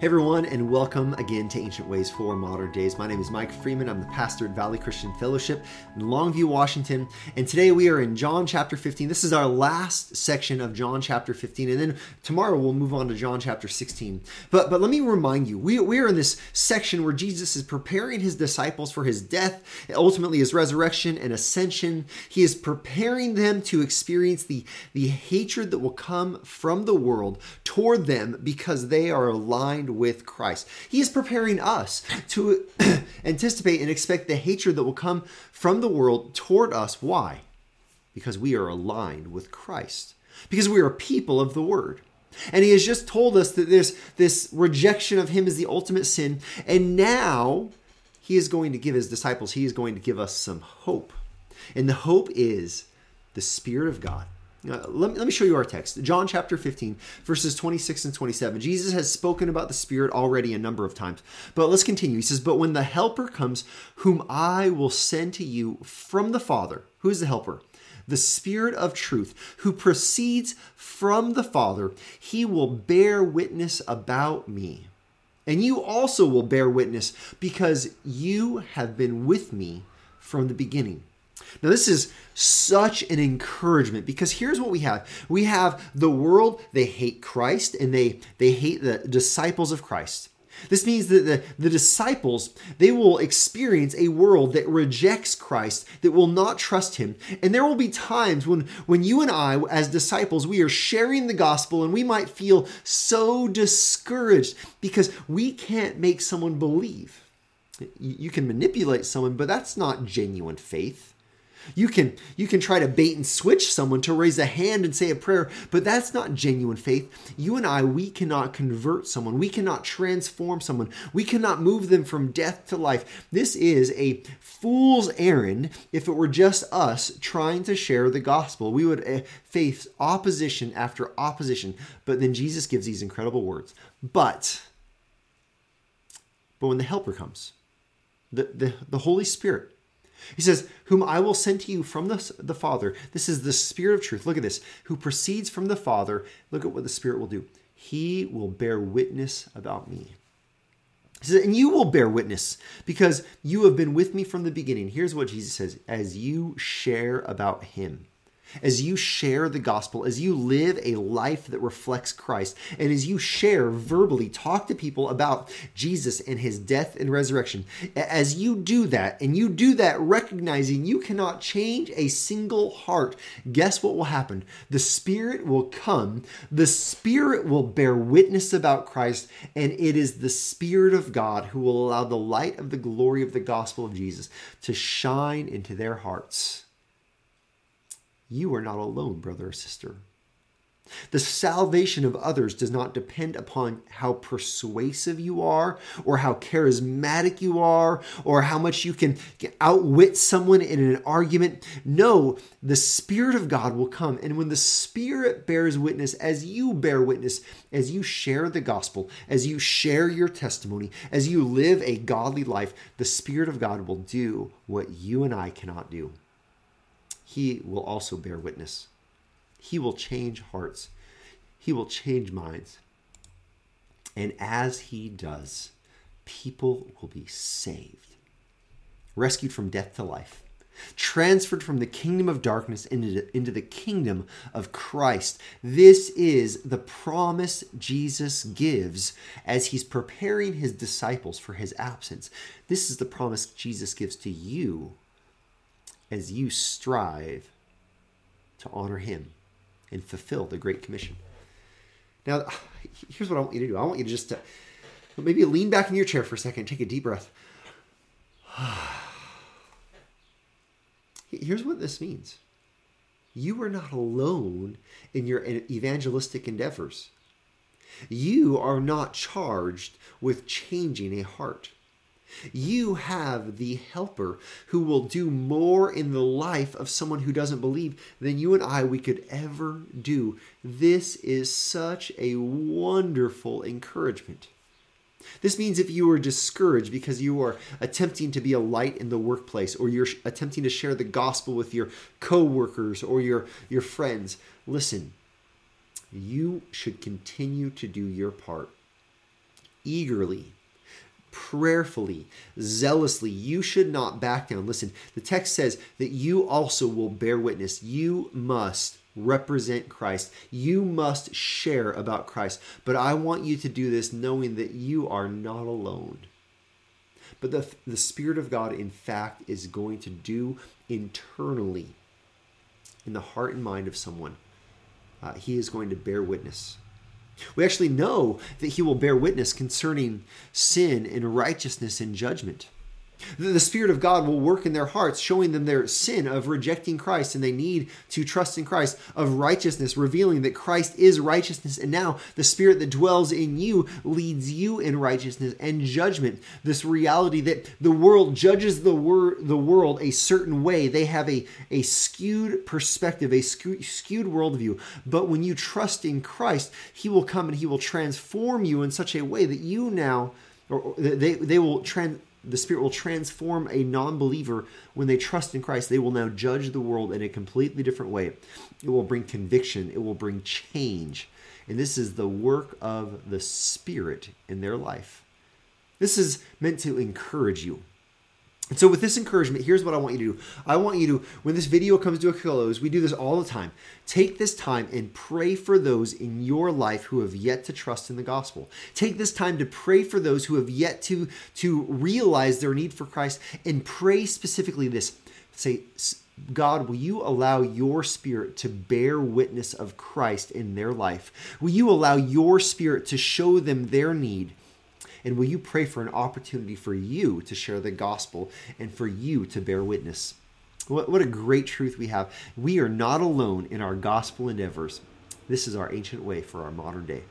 Hey everyone, and welcome again to Ancient Ways for Modern Days. My name is Mike Freeman. I'm the pastor at Valley Christian Fellowship in Longview, Washington. And today we are in John chapter 15. This is our last section of John chapter 15. And then tomorrow we'll move on to John chapter 16. But but let me remind you, we, we are in this section where Jesus is preparing his disciples for his death, ultimately his resurrection and ascension. He is preparing them to experience the, the hatred that will come from the world toward them because they are aligned with Christ. He is preparing us to anticipate and expect the hatred that will come from the world toward us. Why? Because we are aligned with Christ, because we are people of the Word. And he has just told us that this, this rejection of him is the ultimate sin. And now he is going to give his disciples, he is going to give us some hope. And the hope is the Spirit of God uh, let, me, let me show you our text. John chapter 15, verses 26 and 27. Jesus has spoken about the Spirit already a number of times. But let's continue. He says, But when the Helper comes, whom I will send to you from the Father, who is the Helper? The Spirit of truth, who proceeds from the Father, he will bear witness about me. And you also will bear witness because you have been with me from the beginning. Now, this is such an encouragement because here's what we have we have the world, they hate Christ and they, they hate the disciples of Christ. This means that the, the disciples, they will experience a world that rejects Christ, that will not trust him. And there will be times when, when you and I, as disciples, we are sharing the gospel and we might feel so discouraged because we can't make someone believe. You can manipulate someone, but that's not genuine faith. You can you can try to bait and switch someone to raise a hand and say a prayer, but that's not genuine faith. You and I we cannot convert someone. We cannot transform someone. We cannot move them from death to life. This is a fool's errand if it were just us trying to share the gospel. We would uh, face opposition after opposition. But then Jesus gives these incredible words. But but when the helper comes, the, the, the Holy Spirit, he says, Whom I will send to you from the, the Father. This is the Spirit of truth. Look at this. Who proceeds from the Father. Look at what the Spirit will do. He will bear witness about me. He says, and you will bear witness because you have been with me from the beginning. Here's what Jesus says as you share about him as you share the gospel, as you live a life that reflects Christ, and as you share verbally, talk to people about Jesus and his death and resurrection, as you do that, and you do that recognizing you cannot change a single heart, guess what will happen? The Spirit will come, the Spirit will bear witness about Christ, and it is the Spirit of God who will allow the light of the glory of the gospel of Jesus to shine into their hearts you are not alone, brother or sister. The salvation of others does not depend upon how persuasive you are, or how charismatic you are, or how much you can outwit someone in an argument. No, the Spirit of God will come. And when the Spirit bears witness, as you bear witness, as you share the gospel, as you share your testimony, as you live a godly life, the Spirit of God will do what you and I cannot do he will also bear witness. He will change hearts, he will change minds. And as he does, people will be saved, rescued from death to life, transferred from the kingdom of darkness into, into the kingdom of Christ. This is the promise Jesus gives as he's preparing his disciples for his absence. This is the promise Jesus gives to you as you strive to honor him and fulfill the Great Commission. Now, here's what I want you to do. I want you to just to, maybe lean back in your chair for a second, take a deep breath. Here's what this means you are not alone in your evangelistic endeavors. You are not charged with changing a heart. You have the helper who will do more in the life of someone who doesn't believe than you and I we could ever do. This is such a wonderful encouragement. This means if you are discouraged because you are attempting to be a light in the workplace or you're attempting to share the gospel with your coworkers or your, your friends, listen, you should continue to do your part eagerly, prayerfully, zealously. You should not back down. Listen, the text says that you also will bear witness. You must represent Christ. You must share about Christ. But I want you to do this knowing that you are not alone. But the, the Spirit of God, in fact, is going to do internally in the heart and mind of someone. Uh, he is going to bear witness. We actually know that he will bear witness concerning sin and righteousness and judgment. The Spirit of God will work in their hearts, showing them their sin of rejecting Christ, and they need to trust in Christ, of righteousness, revealing that Christ is righteousness. And now the Spirit that dwells in you leads you in righteousness and judgment. This reality that the world judges the, wor- the world a certain way. They have a, a skewed perspective, a skewed worldview. But when you trust in Christ, He will come and He will transform you in such a way that you now, or they, they will trans the Spirit will transform a non believer when they trust in Christ. They will now judge the world in a completely different way. It will bring conviction, it will bring change. And this is the work of the Spirit in their life. This is meant to encourage you. And so, with this encouragement, here's what I want you to do. I want you to, when this video comes to a close, we do this all the time. Take this time and pray for those in your life who have yet to trust in the gospel. Take this time to pray for those who have yet to, to realize their need for Christ and pray specifically this. Say, God, will you allow your spirit to bear witness of Christ in their life? Will you allow your spirit to show them their need? And will you pray for an opportunity for you to share the gospel and for you to bear witness? What, what a great truth we have. We are not alone in our gospel endeavors. This is our ancient way for our modern day.